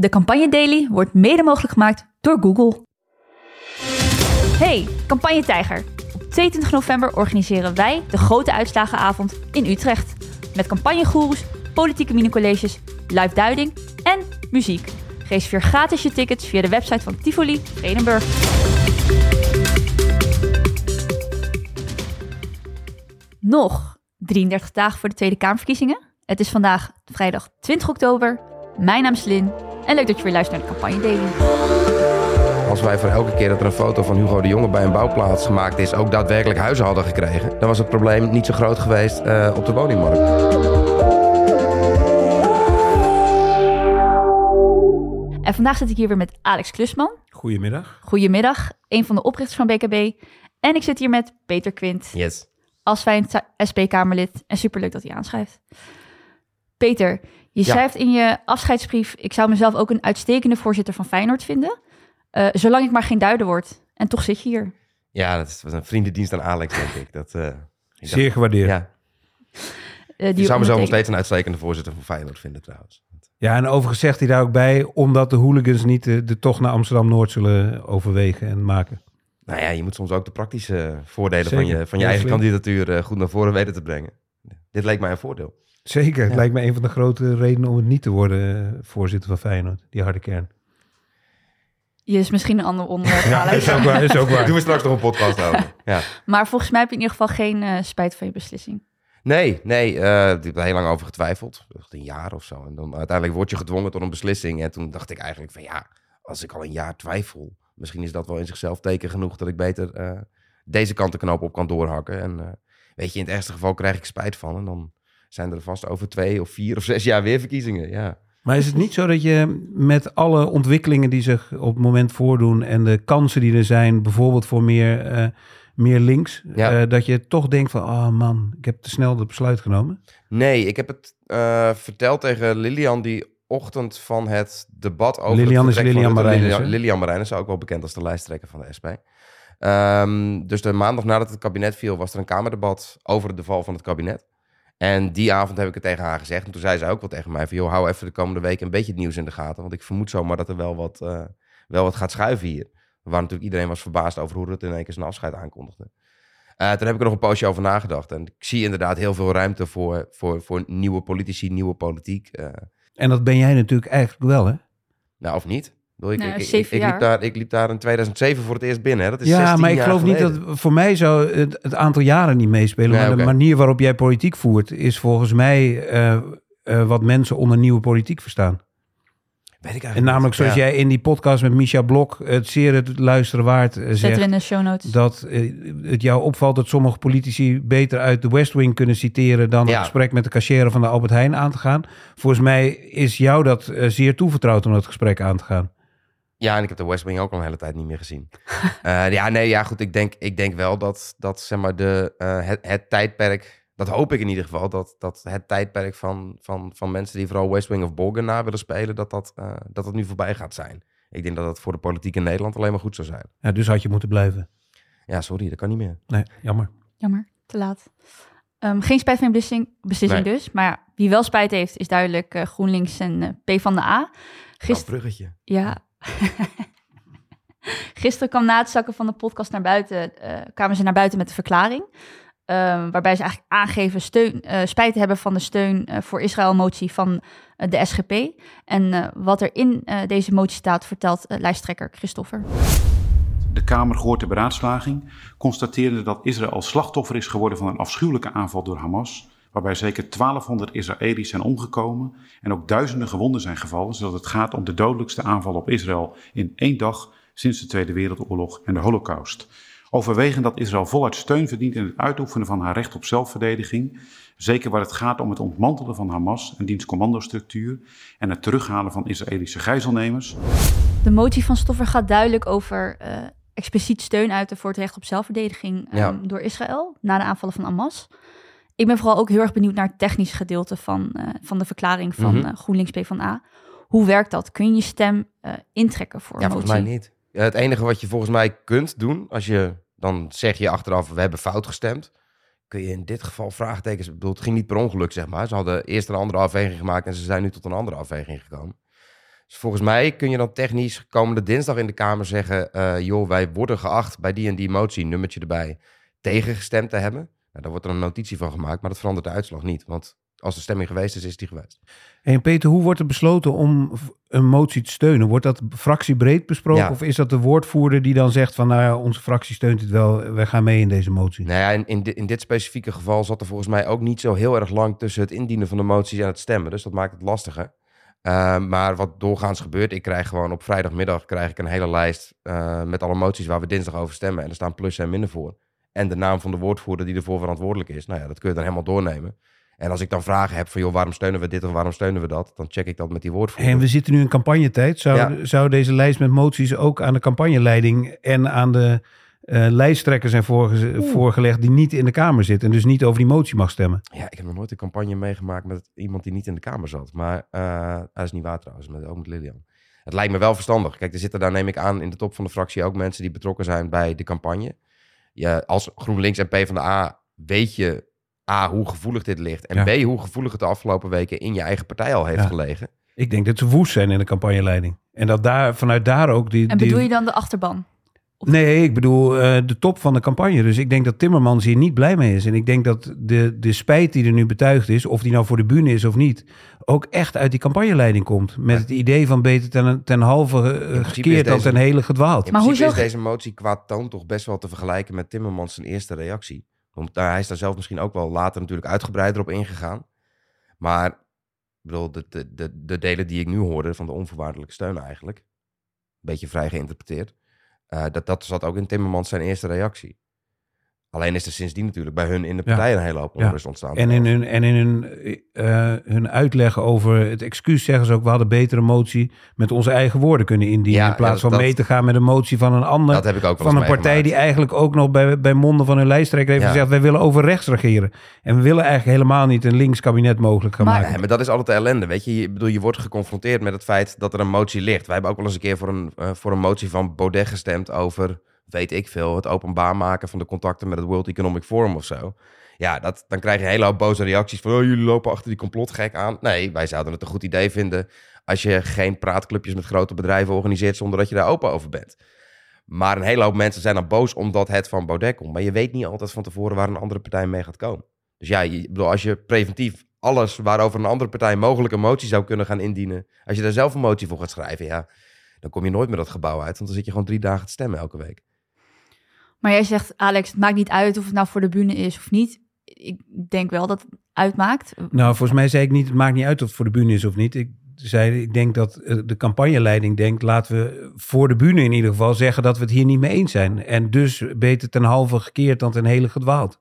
De Campagne Daily wordt mede mogelijk gemaakt door Google. Hey, Campagne Tijger. Op 22 november organiseren wij de grote uitslagenavond in Utrecht. Met campagnegoeroes, politieke minicolleges, live duiding en muziek. Reserveer gratis je tickets via de website van Tivoli Vredenburg. Nog 33 dagen voor de Tweede Kamerverkiezingen. Het is vandaag vrijdag 20 oktober. Mijn naam is Lin en leuk dat je weer luistert naar de Campagne Daily. Als wij voor elke keer dat er een foto van Hugo de Jonge bij een bouwplaats gemaakt is, ook daadwerkelijk huizen hadden gekregen, dan was het probleem niet zo groot geweest eh, op de woningmarkt. En vandaag zit ik hier weer met Alex Klusman. Goedemiddag. Goedemiddag, een van de oprichters van BKB. En ik zit hier met Peter Quint, Yes. als fijn SP-Kamerlid. En superleuk dat hij aanschrijft. Peter, je Ja. schrijft in je afscheidsbrief... ik zou mezelf ook een uitstekende voorzitter van Feyenoord vinden... eh, zolang ik maar geen duider word. En toch zit je hier. Ja, dat was een vriendendienst aan Alex, denk ik. Dat, eh, ik dacht- Zeer gewaardeerd. Ja. Ja, eh, je die zou mezelf nog steeds een uitstekende voorzitter van Feyenoord vinden trouwens. en overigens zegt hij daar ook bij, omdat de hooligans niet de, de tocht naar Amsterdam-Noord zullen overwegen en maken. Nou ja, je moet soms ook de praktische voordelen van je, van je eigen slim. kandidatuur goed naar voren weten te brengen. Dit leek mij een voordeel. Zeker, het Ja. lijkt me een van de grote redenen om het niet te worden eh, voorzitter van Feyenoord, die harde kern. Je is misschien een ander onderwerp, Alex. is ook waar. Is ook waar. Doen we straks nog een podcast over. Ja. Maar volgens mij heb je in ieder geval geen eh, spijt van je beslissing. Nee, nee, eh, ik heb er heel lang over getwijfeld. Echt Een jaar of zo. En dan uiteindelijk word je gedwongen tot een beslissing. En toen dacht ik eigenlijk van ja, als ik al een jaar twijfel, misschien is dat wel in zichzelf teken genoeg dat ik beter eh, deze kant de knoop op kan doorhakken. En eh, weet je, in het ergste geval krijg ik spijt van. En dan zijn er vast over twee of vier of zes jaar weer verkiezingen. Ja. Maar is het niet zo dat je met alle ontwikkelingen die zich op het moment voordoen en de kansen die er zijn, bijvoorbeeld voor meer, eh, meer links, Ja. eh, dat je toch denkt van, oh man, ik heb te snel dat besluit genomen? Nee, ik heb het eh, verteld tegen Lilian die ochtend van het debat over Lilian het is Lilian. Marijnissen, Lilian? Lilian Marijnissen, ook wel bekend als de lijsttrekker van de SP. Ehm, dus de maandag nadat het kabinet viel, was er een kamerdebat over de val van het kabinet. En die avond heb ik het tegen haar gezegd. En toen zei ze ook wel tegen mij van... joh, hou even de komende week een beetje het nieuws in de gaten. Want ik vermoed zomaar dat er wel wat, eh, wel wat gaat schuiven hier. Waar natuurlijk iedereen was verbaasd over hoe Rutte in één keer zijn afscheid aankondigde. Eh, toen heb ik er nog een poosje over nagedacht. En ik zie inderdaad heel veel ruimte voor, voor, voor nieuwe politici, nieuwe politiek. eh, En dat ben jij natuurlijk eigenlijk wel, hè? nou, of niet? Ik, bedoel, ik, Nou, ik, ik, ik liep daar, ik liep daar in 2007 voor het eerst binnen. Hè? Dat is Ja, 16 maar ik jaar geloof niet dat voor mij zou het, het aantal jaren niet meespelen. Nee, maar de manier waarop jij politiek voert is volgens mij eh, eh, wat mensen onder nieuwe politiek verstaan. Weet ik eigenlijk En namelijk niet. zoals Ja. jij in die podcast met Micha Blok het zeer het luisteren waard eh, Zetten we zegt. in de show notes. Dat het jou opvalt dat sommige politici beter uit de West Wing kunnen citeren dan Ja. een gesprek met de cashier van de Albert Heijn aan te gaan. Volgens mij is jou dat zeer toevertrouwd om dat gesprek aan te gaan. Ja, en ik heb de West Wing ook al een hele tijd niet meer gezien. Eh, ja, nee, ja, goed. Ik denk, ik denk wel dat, dat zeg maar, de, eh, het, het tijdperk... Dat hoop ik in ieder geval. Dat, dat het tijdperk van, van, van mensen die vooral West Wing of Borgen na willen spelen... Dat dat, eh, dat dat nu voorbij gaat zijn. Ik denk dat dat voor de politiek in Nederland alleen maar goed zou zijn. Ja, dus had je moeten blijven. Ja, sorry, dat kan niet meer. Nee, jammer. Jammer, te laat. Ehm, geen spijt van je beslissing, beslissing Nee. dus. Maar ja, wie wel spijt heeft, is duidelijk GroenLinks en eh, P van de A. Nou, Gisteren, bruggetje. ja. Gisteren kwam na het zakken van de podcast naar buiten, eh, kwamen ze naar buiten met de verklaring. ehm, waarbij ze eigenlijk aangeven steun, eh, spijt hebben van de steun eh, voor Israël-motie van de SGP. En wat er in deze motie staat, vertelt lijsttrekker Christoffer. De Kamer gehoord de beraadslaging constateerde dat Israël slachtoffer is geworden van een afschuwelijke aanval door Hamas, waarbij zeker 1200 Israëli's zijn omgekomen en ook duizenden gewonden zijn gevallen, zodat het gaat om de dodelijkste aanval op Israël in één dag sinds de Tweede Wereldoorlog en de Holocaust. Overwegen dat Israël voluit steun verdient in het uitoefenen van haar recht op zelfverdediging, zeker waar het gaat om het ontmantelen van Hamas en diens commandostructuur en het terughalen van Israëlische gijzelnemers, De motie van Stoffer gaat duidelijk over eh, expliciet steun uiten voor het recht op zelfverdediging Ja. ehm, door Israël na de aanvallen van Hamas. Ik ben vooral ook heel erg benieuwd naar het technische gedeelte van, eh, van de verklaring van Mhm. eh, GroenLinks PvdA. Hoe werkt dat? Kun je stem eh, intrekken voor Ja, een volgens motie? mij niet. Ja, het enige wat je volgens mij kunt doen, als je dan zeg je achteraf, we hebben fout gestemd, kun je in dit geval vraagtekens, ik bedoel, het ging niet per ongeluk, zeg maar. Ze hadden eerst een andere afweging gemaakt en ze zijn nu tot een andere afweging gekomen. Dus volgens mij kun je dan technisch komende dinsdag in de Kamer zeggen... joh, wij worden geacht bij die en die motie, nummertje erbij, tegengestemd te hebben. Nou, daar wordt er een notitie van gemaakt, maar dat verandert de uitslag niet. Want als de stemming geweest is, is die geweest. En Peter, hoe wordt er besloten om een motie te steunen? Wordt dat fractiebreed besproken? Ja. Of is dat de woordvoerder die dan zegt van... nou ja, onze fractie steunt het wel, wij gaan mee in deze motie? Nou ja, in, in, di- in dit specifieke geval zat er volgens mij ook niet zo heel erg lang tussen het indienen van de moties en het stemmen. Dus dat maakt het lastiger. Uh, maar wat doorgaans gebeurt, ik krijg gewoon op vrijdagmiddag krijg ik een hele lijst uh, met alle moties waar we dinsdag over stemmen. En er staan plussen en minnen voor. En de naam van de woordvoerder die ervoor verantwoordelijk is. Nou ja, dat kun je dan helemaal doornemen. En als ik dan vragen heb van, joh, waarom steunen we dit of waarom steunen we dat? Dan check ik dat met die woordvoerder. En we zitten nu in campagnetijd. Zou, Ja. zou deze lijst met moties ook aan de campagneleiding en aan de eh lijsttrekker zijn voorge- voorgelegd die niet in de Kamer zitten en dus niet over die motie mag stemmen? Ja, ik heb nog nooit een campagne meegemaakt met iemand die niet in de Kamer zat. Maar eh dat is niet waar trouwens, met, ook met Lilian. Het lijkt me wel verstandig. Kijk, er zitten daar, neem ik aan, in de top van de fractie ook mensen die betrokken zijn bij de campagne. Ja, als GroenLinks en PvdA weet je A, hoe gevoelig dit ligt. En Ja. B, hoe gevoelig het de afgelopen weken in je eigen partij al heeft Ja. gelegen. Ik denk dat ze woest zijn in de campagneleiding. En dat daar, vanuit daar ook die... En die- bedoel je dan de achterban? Nee, ik bedoel eh, de top van de campagne. Dus ik denk dat Timmermans hier niet blij mee is. En ik denk dat de, de spijt die er nu betuigd is, of die nou voor de bühne is of niet, ook echt uit die campagneleiding komt. Met het idee van beter ten, ten halve eh, gekeerd dan ten hele gedwaald. In Maar hoezo- is deze motie qua toon toch best wel te vergelijken met Timmermans zijn eerste reactie. Want daar, hij is daar zelf misschien ook wel later natuurlijk uitgebreider op ingegaan. Maar ik bedoel, de, de, de, de delen die ik nu hoorde van de onvoorwaardelijke steun eigenlijk, een beetje vrij geïnterpreteerd, eh, dat, dat zat ook in Timmermans zijn eerste reactie. Alleen is er sindsdien natuurlijk bij hun in de Ja. partij een hele hoop Ja. onrust ontstaan. En in hun, en in hun, eh, hun uitleg over het excuus zeggen ze ook... we hadden beter een motie met onze eigen woorden kunnen indienen... Ja, in plaats van mee te gaan met een motie van een ander... dat heb ik ook van een partij die eigenlijk ook nog bij, bij monden van hun lijsttrekker heeft gezegd... wij willen over rechts regeren. En we willen eigenlijk helemaal niet een links kabinet mogelijk gaan Maar- maken. Nee, maar dat is altijd de ellende, weet je. Je, bedoel, je wordt geconfronteerd met het feit dat er een motie ligt. Wij hebben ook wel eens een keer voor een, eh, voor een motie van Baudet gestemd over, weet ik veel, het openbaar maken van de contacten met het World Economic Forum of zo. Ja, dat, dan krijg je een hele hoop boze reacties van, oh, jullie lopen achter die complotgek aan. Nee, wij zouden het een goed idee vinden als je geen praatclubjes met grote bedrijven organiseert zonder dat je daar open over bent. Maar een hele hoop mensen zijn dan boos omdat het van Baudet komt. Maar je weet niet altijd van tevoren waar een andere partij mee gaat komen. Dus ja, bedoel, als je preventief alles waarover een andere partij mogelijk een motie zou kunnen gaan indienen. Als je daar zelf een motie voor gaat schrijven, ja, dan kom je nooit meer dat gebouw uit. Want dan zit je gewoon drie dagen te stemmen elke week. Maar jij zegt, Alex, het maakt niet uit of het nou voor de bühne is of niet. Ik denk wel dat het uitmaakt. Nou, volgens mij zei ik niet, het maakt niet uit of het voor de bühne is of niet. Ik zei, ik denk dat eh, de campagneleiding denkt, laten we voor de bühne in ieder geval zeggen dat we het hier niet mee eens zijn. En dus beter ten halve gekeerd dan ten hele gedwaald.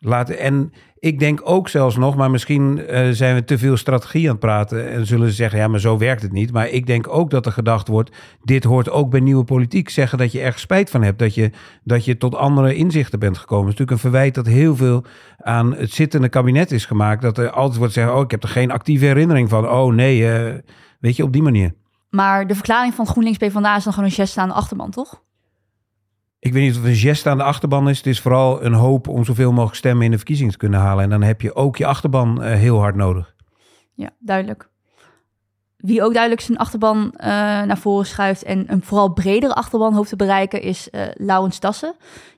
Laten, en ik denk ook zelfs nog, maar misschien eh, zijn we te veel strategie aan het praten en zullen ze zeggen, ja, maar zo werkt het niet. Maar ik denk ook dat er gedacht wordt, dit hoort ook bij nieuwe politiek. Zeggen dat je erg spijt van hebt, dat je, dat je tot andere inzichten bent gekomen. Het is natuurlijk een verwijt dat heel veel aan het zittende kabinet is gemaakt. Dat er altijd wordt zeggen, oh, ik heb er geen actieve herinnering van. Oh nee, eh, weet je, op die manier. Maar de verklaring van GroenLinks PvdA is dan gewoon een gest aan de achterban, toch? Ik weet niet of het een geste aan de achterban is. Het is vooral een hoop om zoveel mogelijk stemmen in de verkiezingen te kunnen halen. En dan heb je ook je achterban eh, heel hard nodig. Ja, duidelijk. Wie ook duidelijk zijn achterban eh, naar voren schuift en een vooral bredere achterban hoopt te bereiken, is eh Laurens Dassen.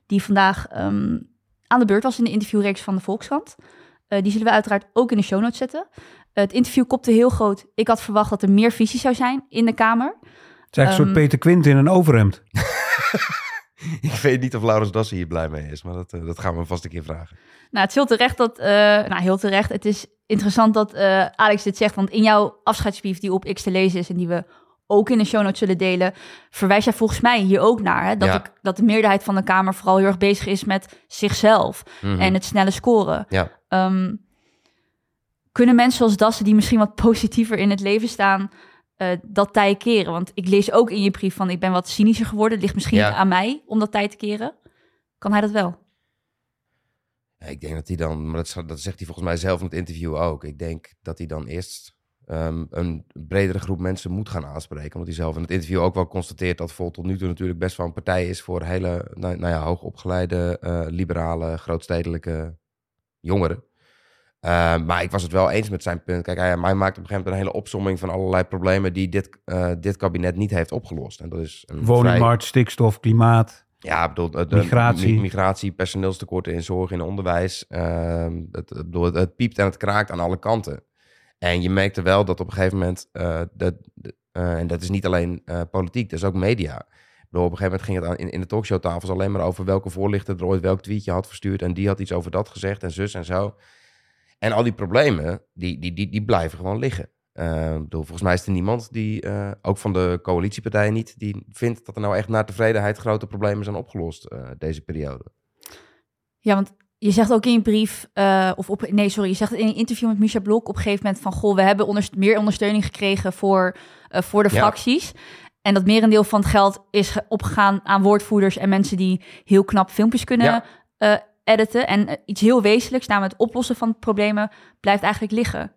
Die vandaag ehm, aan de beurt was in de interviewreeks van de Volkskrant. Die zullen we uiteraard ook in de show notes zetten. het interview kopte heel groot. Ik had verwacht dat er meer visie zou zijn in de Kamer. Het is eigenlijk een soort Ehm, Peter Quint in een overhemd. Ik weet niet of Laurens Dassen hier blij mee is, maar dat, eh, dat gaan we hem vast een keer vragen. Nou, het is heel terecht dat, eh, nou heel terecht. Het is interessant dat eh, Alex dit zegt, want in jouw afscheidsbrief die op X te lezen is en die we ook in de show notes zullen delen, verwijs jij volgens mij hier ook naar. Hè? Dat, Ja. ik, dat de meerderheid van de Kamer vooral heel erg bezig is met zichzelf Mhm. en het snelle scoren. Ja. Ehm, kunnen mensen zoals Dassen, die misschien wat positiever in het leven staan, eh, dat tij keren? Want ik lees ook in je brief van, ik ben wat cynischer geworden. Het ligt misschien Ja. aan mij om dat tij te keren. Kan hij dat wel? Ja, ik denk dat hij dan, maar dat, zegt hij volgens mij zelf in het interview ook. Ik denk dat hij dan eerst ehm, een bredere groep mensen moet gaan aanspreken. Omdat hij zelf in het interview ook wel constateert dat Volt tot nu toe natuurlijk best wel een partij is voor hele nou, nou ja, hoogopgeleide, eh, liberale, grootstedelijke jongeren. Uh, maar ik was het wel eens met zijn punt. Kijk, hij, hij maakt op een gegeven moment een hele opsomming van allerlei problemen die dit, uh, dit kabinet niet heeft opgelost. En dat is een Woningmarkt, vrij... stikstof, klimaat. Ja, bedoel, de, migratie. migratie, personeelstekorten in zorg en onderwijs. Uh, het, bedoel, het, het, piept en het kraakt aan alle kanten. En je merkte wel dat op een gegeven moment, de, de, en dat is niet alleen politiek, dat is ook media. Bedoel, op een gegeven moment ging het aan, in, in de talkshowtafels alleen maar over welke voorlichter er ooit welk tweetje had verstuurd. En die had iets over dat gezegd en zus en zo. En al die problemen, die, die, die, die blijven gewoon liggen. Uh, bedoel, volgens mij is er niemand die, uh, ook van de coalitiepartijen niet, die vindt dat er nou echt naar tevredenheid grote problemen zijn opgelost uh, deze periode. Ja, want je zegt ook in je brief, of op, nee, sorry, je zegt in een interview met Micha Blok op een gegeven moment van, goh, we hebben onderst meer ondersteuning gekregen voor, voor de fracties. En dat merendeel van het geld is opgegaan aan woordvoerders en mensen die heel knap filmpjes kunnen ja editen. En iets heel wezenlijks, namelijk het oplossen van problemen, blijft eigenlijk liggen.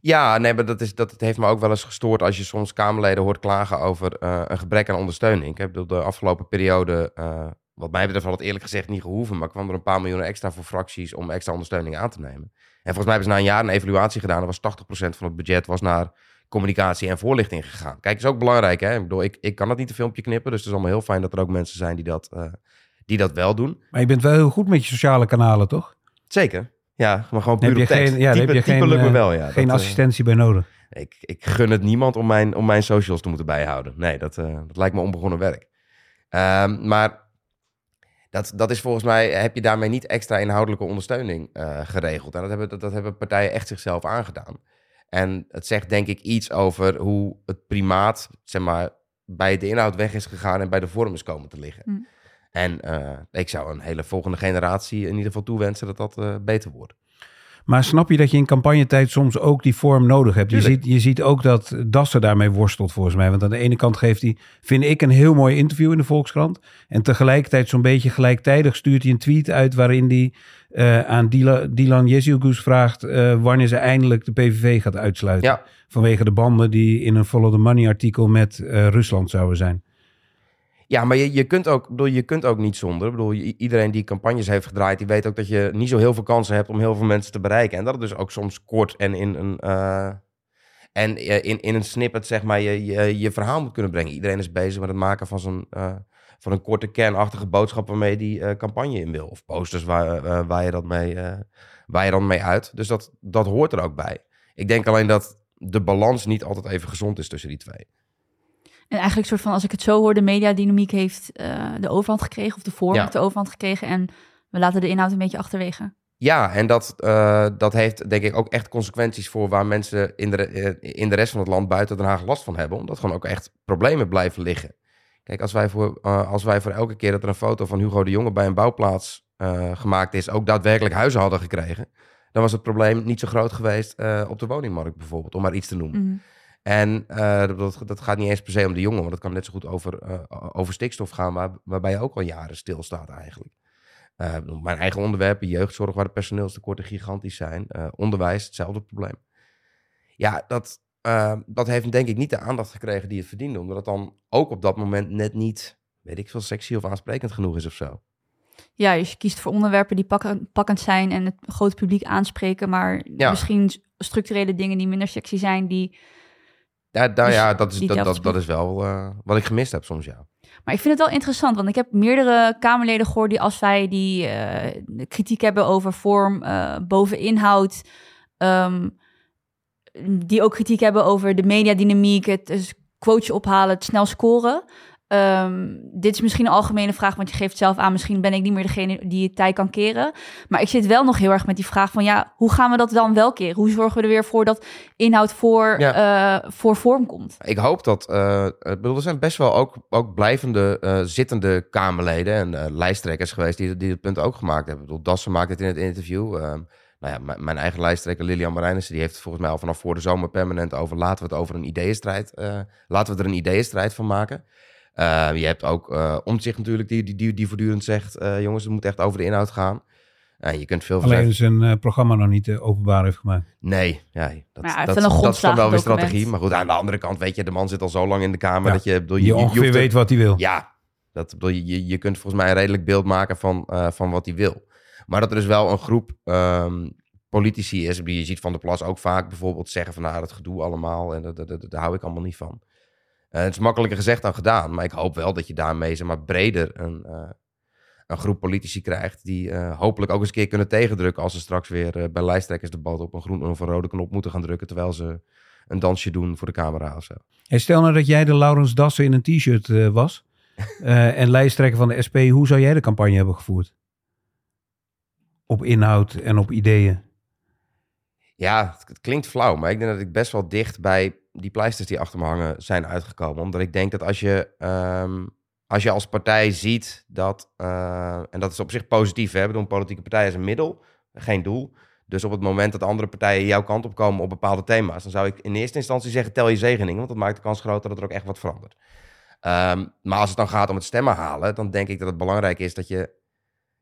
Ja, nee, maar dat, is, dat heeft me ook wel eens gestoord als je soms Kamerleden hoort klagen over uh, een gebrek aan ondersteuning. Ik heb de afgelopen periode, uh, wat mij betreft had het eerlijk gezegd niet gehoeven, maar kwam er een paar miljoen extra voor fracties om extra ondersteuning aan te nemen. En volgens mij hebben ze na een jaar een evaluatie gedaan. Er was 80% van het budget was naar communicatie en voorlichting gegaan. Kijk, is ook belangrijk. Hè? Ik bedoel, ik, ik kan dat niet een filmpje knippen, dus het is allemaal heel fijn dat er ook mensen zijn die dat, die dat wel doen. Maar je bent wel heel goed met je sociale kanalen, toch? Zeker. Ja, maar gewoon puur heb je op tekst. Geen, ja, type, heb je geen, lukt me uh, wel, ja. geen Dat, uh, assistentie bij nodig. ik, ik gun het niemand om mijn, om mijn socials te moeten bijhouden. Nee, dat, uh, dat lijkt me onbegonnen werk. Um, maar dat, dat is volgens mij, heb je daarmee niet extra inhoudelijke ondersteuning uh, geregeld. En dat hebben, dat, dat hebben partijen echt zichzelf aangedaan. En het zegt denk ik iets over hoe het primaat, zeg maar, bij de inhoud weg is gegaan en bij de vorm is komen te liggen. Mm. En uh, ik zou een hele volgende generatie in ieder geval toewensen dat dat uh, beter wordt. Maar snap je dat je in campagnetijd soms ook die vorm nodig hebt? Je ziet, je ziet ook dat Dassen daarmee worstelt volgens mij. Want aan de ene kant geeft hij, vind ik, een heel mooi interview in de Volkskrant. En tegelijkertijd zo'n beetje gelijktijdig stuurt hij een tweet uit waarin hij uh, aan Dylan, Dylan vraagt uh, wanneer ze eindelijk de PVV gaat uitsluiten. Ja. Vanwege de banden die in een Follow the Money artikel met uh, Rusland zouden zijn. Ja, maar je, je, kunt ook, bedoel, je kunt ook niet zonder. Ik bedoel, iedereen die campagnes heeft gedraaid, die weet ook dat je niet zo heel veel kansen hebt om heel veel mensen te bereiken. En dat het dus ook soms kort en in een, uh, en in, in een snippet, zeg maar, je, je, je verhaal moet kunnen brengen. Iedereen is bezig met het maken van, zo'n, uh, van een korte kernachtige boodschap waarmee die campagne in wil. Of posters waar, waar, je dat mee, waar je dan mee uit. Dus dat, dat hoort er ook bij. Ik denk alleen dat de balans niet altijd even gezond is tussen die twee. En eigenlijk soort van, als ik het zo hoor, de mediadynamiek heeft uh, de overhand gekregen, of de vorm Ja. heeft de overhand gekregen. En we laten de inhoud een beetje achterwege. Ja, en dat, uh, dat heeft denk ik ook echt consequenties voor waar mensen in de, eh, in de rest van het land buiten Den Haag last van hebben. Omdat gewoon ook echt problemen blijven liggen. Kijk, als wij voor, uh, als wij voor elke keer dat er een foto van Hugo de Jonge bij een bouwplaats uh, gemaakt is, ook daadwerkelijk huizen hadden gekregen, dan was het probleem niet zo groot geweest op de woningmarkt bijvoorbeeld, om maar iets te noemen. Mm. En uh, dat, dat, gaat niet eens per se om de jongen, want dat kan net zo goed over, uh, over stikstof gaan, waar, waarbij je ook al jaren stilstaat eigenlijk. Uh, mijn eigen onderwerpen, jeugdzorg, waar de personeelstekorten gigantisch zijn. onderwijs, hetzelfde probleem. Ja, dat, dat heeft denk ik niet de aandacht gekregen die het verdiende, omdat het dan ook op dat moment net niet, weet ik veel, sexy of aansprekend genoeg is of zo. Ja, dus je kiest voor onderwerpen die pakken, pakkend zijn en het grote publiek aanspreken, maar Ja. misschien structurele dingen die minder sexy zijn, die Ja, daar, Dus ja dat, is, dat, dat, dat is wel uh, wat ik gemist heb soms, ja. Maar ik vind het wel interessant, want ik heb meerdere Kamerleden gehoord die als wij die uh, kritiek hebben over vorm uh, boven inhoud, um, die ook kritiek hebben over de mediadynamiek, het dus quoteje ophalen, het snel scoren. Um, dit is misschien een algemene vraag, want je geeft zelf aan, misschien ben ik niet meer degene die het tij kan keren. Maar ik zit wel nog heel erg met die vraag van, ja, hoe gaan we dat dan wel keren? Hoe zorgen we er weer voor dat inhoud voor, ja. uh, voor vorm komt? Ik hoop dat, uh, bedoel, er zijn best wel ook, ook blijvende uh, zittende Kamerleden en lijsttrekkers geweest die, die het punt ook gemaakt hebben. Ik bedoel, Dassen maakt het in het interview. Um, nou ja, mijn eigen lijsttrekker Lilian Marijnissen, die heeft volgens mij al vanaf voor de zomer permanent over, laten we het over een ideeënstrijd, laten we er een ideeënstrijd van maken. Uh, je hebt ook uh, Omtzigt natuurlijk, die, die, die, die voortdurend zegt... Uh, jongens, het moet echt over de inhoud gaan. je kunt veel Alleen zijn programma nog niet openbaar heeft gemaakt. Nee, ja, dat, ja, dat, dat, dat is dan wel weer strategie. Maar goed, aan de andere kant, weet je, de man zit al zo lang in de Kamer... Ja, dat je, bedoel, je, je ongeveer je weet wat hij wil. Ja, dat, bedoel, je, je kunt volgens mij een redelijk beeld maken van, van wat hij wil. Maar dat er dus wel een groep um, politici is. Je ziet Van der Plas ook vaak bijvoorbeeld zeggen van nou, dat gedoe allemaal. En dat, dat, dat, daar hou ik allemaal niet van. Uh, het is makkelijker gezegd dan gedaan. Maar ik hoop wel dat je daarmee zeg maar, breder een, uh, een groep politici krijgt. Die uh, hopelijk ook eens een keer kunnen tegendrukken. Als ze straks weer bij lijsttrekkersdebat op een groen of een rode knop moeten gaan drukken. Terwijl ze een dansje doen voor de camera of zo. Hey, stel nou dat jij de Laurens Dassen in een t-shirt was. en lijsttrekker van de SP. Hoe zou jij de campagne hebben gevoerd? Op inhoud en op ideeën. Ja, het, klinkt flauw, maar ik denk dat ik best wel dicht bij die pleisters die achter me hangen zijn uitgekomen. Omdat ik denk dat als je, um, als je als partij ziet dat, uh, en dat is op zich positief, hè, bedoel, een politieke partij is een middel, geen doel. Dus op het moment dat andere partijen jouw kant op komen op bepaalde thema's, dan zou ik in eerste instantie zeggen: tel je zegeningen, want dat maakt de kans groter dat er ook echt wat verandert. Um, maar als het dan gaat om het stemmen halen, dan denk ik dat het belangrijk is dat je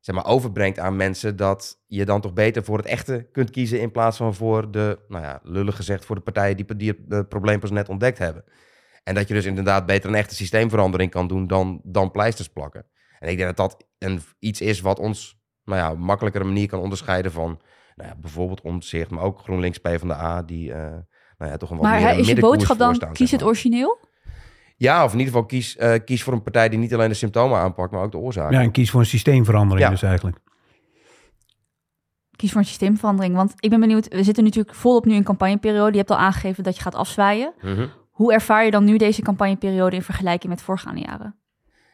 zeg maar, overbrengt aan mensen dat je dan toch beter voor het echte kunt kiezen in plaats van voor de, nou ja, lullig gezegd, voor de partijen die, die het probleem pas net ontdekt hebben. En dat je dus inderdaad beter een echte systeemverandering kan doen dan, dan pleisters plakken. En ik denk dat dat een, iets is wat ons nou ja, makkelijkere manier kan onderscheiden van nou ja, bijvoorbeeld Omtzigt, maar ook GroenLinks PvdA, die uh, nou ja, toch een wat maar meer is je boodschap dan, kies het origineel? Ja, of in ieder geval kies, uh, kies voor een partij die niet alleen de symptomen aanpakt, maar ook de oorzaak. Ja, en kies voor een systeemverandering ja. dus eigenlijk. Kies voor een systeemverandering. Want ik ben benieuwd, we zitten natuurlijk volop nu in campagneperiode. Je hebt al aangegeven dat je gaat afzwaaien. Mm -hmm. Hoe ervaar je dan nu deze campagneperiode in vergelijking met voorgaande jaren?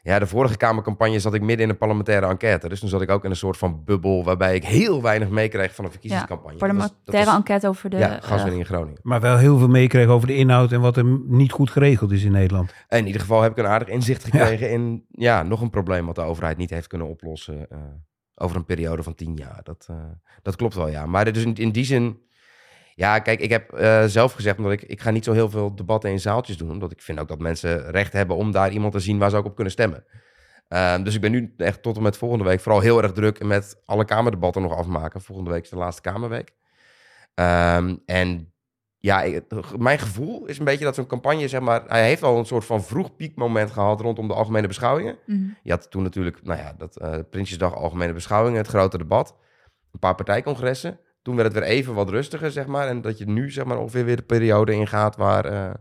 Ja, de vorige Kamercampagne zat ik midden in een parlementaire enquête. Dus toen zat ik ook in een soort van bubbel waarbij ik heel weinig meekreeg van een verkiezingscampagne. Ja, parlementaire enquête over de... Ja, gaswinning in Groningen. Maar wel heel veel meekreeg over de inhoud en wat er niet goed geregeld is in Nederland. En in ieder geval heb ik een aardig inzicht gekregen in ja, nog een probleem wat de overheid niet heeft kunnen oplossen uh, over een periode van tien jaar. Dat, uh, dat klopt wel, ja. Maar dus in, in die zin ja, kijk, ik heb uh, zelf gezegd, omdat ik, ik ga niet zo heel veel debatten in zaaltjes doen. Omdat ik vind ook dat mensen recht hebben om daar iemand te zien waar ze ook op kunnen stemmen. Uh, dus ik ben nu echt tot en met volgende week vooral heel erg druk met alle Kamerdebatten nog afmaken. Volgende week is de laatste Kamerweek. Um, en ja, ik, mijn gevoel is een beetje dat zo'n campagne, zeg maar, hij heeft al een soort van vroeg piekmoment gehad rondom de algemene beschouwingen. Mm -hmm. Je had toen natuurlijk, nou ja, dat uh, Prinsjesdag Algemene Beschouwingen, het grote debat. Een paar partijcongressen. Toen werd het weer even wat rustiger, zeg maar. En dat je nu, zeg maar, ongeveer weer de periode ingaat waar...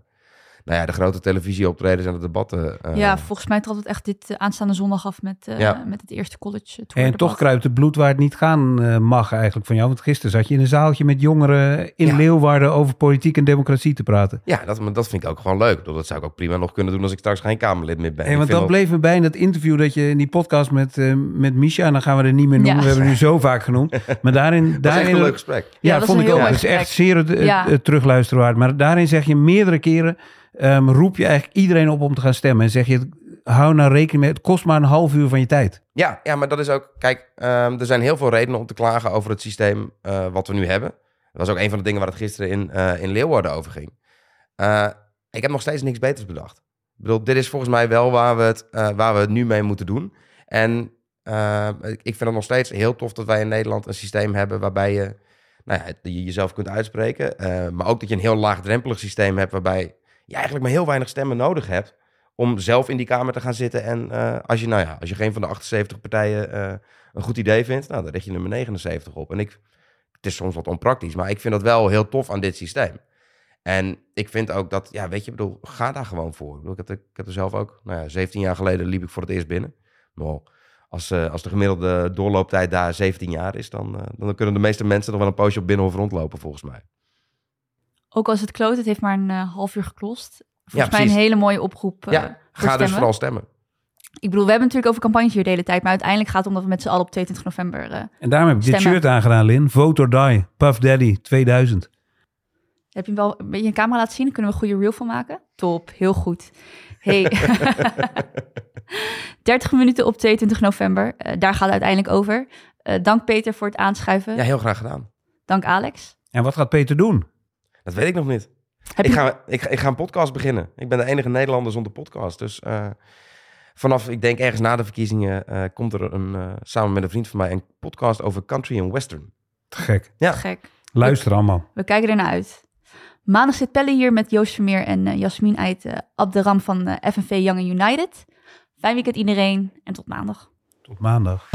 Nou ja, de grote televisieoptredens en de debatten. Uh, ja, volgens mij trad het echt dit uh, aanstaande zondag af met, uh, ja. met het eerste college. En debat. toch kruipt het bloed waar het niet gaan mag eigenlijk van jou. Want gisteren zat je in een zaaltje met jongeren in ja. Leeuwarden over politiek en democratie te praten. Ja, dat, dat vind ik ook gewoon leuk. Dat zou ik ook prima nog kunnen doen als ik straks geen Kamerlid meer ben. Hey, want dat wel... bleef me bij in dat interview dat je in die podcast met, met Misha, en dan gaan we er niet meer noemen, ja. we hebben nu zo vaak genoemd. Maar daarin... dat daarin echt een leuk gesprek. Ja, dat vond ik ook. Het is echt zeer terugluisteren waard. Maar daarin zeg je meerdere keren um, roep je eigenlijk iedereen op om te gaan stemmen. En zeg je, hou nou rekening mee, het kost maar een half uur van je tijd. Ja, ja maar dat is ook, kijk, um, er zijn heel veel redenen om te klagen over het systeem uh, wat we nu hebben. Dat was ook een van de dingen waar het gisteren in, uh, in Leeuwarden over ging. Uh, ik heb nog steeds niks beters bedacht. Ik bedoel, dit is volgens mij wel waar we het, waar we het nu mee moeten doen. En ik vind het nog steeds heel tof dat wij in Nederland een systeem hebben waarbij je, nou ja, je jezelf kunt uitspreken. maar ook dat je een heel laagdrempelig systeem hebt waarbij je eigenlijk maar heel weinig stemmen nodig hebt om zelf in die kamer te gaan zitten. En uh, als, je, nou ja, als je geen van de 78 partijen uh, een goed idee vindt, nou, dan richt je nummer 79 op. En ik, het is soms wat onpraktisch, maar ik vind dat wel heel tof aan dit systeem. En ik vind ook dat, ja, weet je, bedoel, ga daar gewoon voor. Ik, ik, heb, ik er zelf ook, nou ja, 17 jaar geleden liep ik voor het eerst binnen. Maar als, uh, als de gemiddelde doorlooptijd daar 17 jaar is, dan, dan kunnen de meeste mensen nog wel een poosje op Binnenhof rondlopen, volgens mij. Ook als het kloot, het heeft maar een uh, half uur geklost. Volgens ja, mij een hele mooie oproep. Uh, ja, ga dus vooral stemmen. Ik bedoel, we hebben natuurlijk over campagnes hier de hele tijd, maar uiteindelijk gaat het om dat we met z'n allen op 22 november. Uh, en daarom heb ik dit shirt aangedaan, Lin. Vote or die. Puff Daddy 2000. Heb je hem wel een beetje een camera laten zien? Kunnen we een goede reel van maken? Top, heel goed. Hey. 30 minuten op 22 november. Uh, daar gaat het uiteindelijk over. Uh, dank Peter voor het aanschuiven. Ja, heel graag gedaan. Dank Alex. En wat gaat Peter doen? Dat weet ik nog niet. Ik, ga, ik, ik, ga een podcast beginnen. Ik ben de enige Nederlander zonder podcast. Dus uh, vanaf, ik denk ergens na de verkiezingen, uh, komt er een, uh, samen met een vriend van mij een podcast over country en western. Te gek. Ja. Gek. Luister we, allemaal. We kijken er naar uit. Maandag zit Pelle hier met Joost Vermeer en Jasmin uit Abderram van FNV Young United. Fijn weekend iedereen en tot maandag. Tot maandag.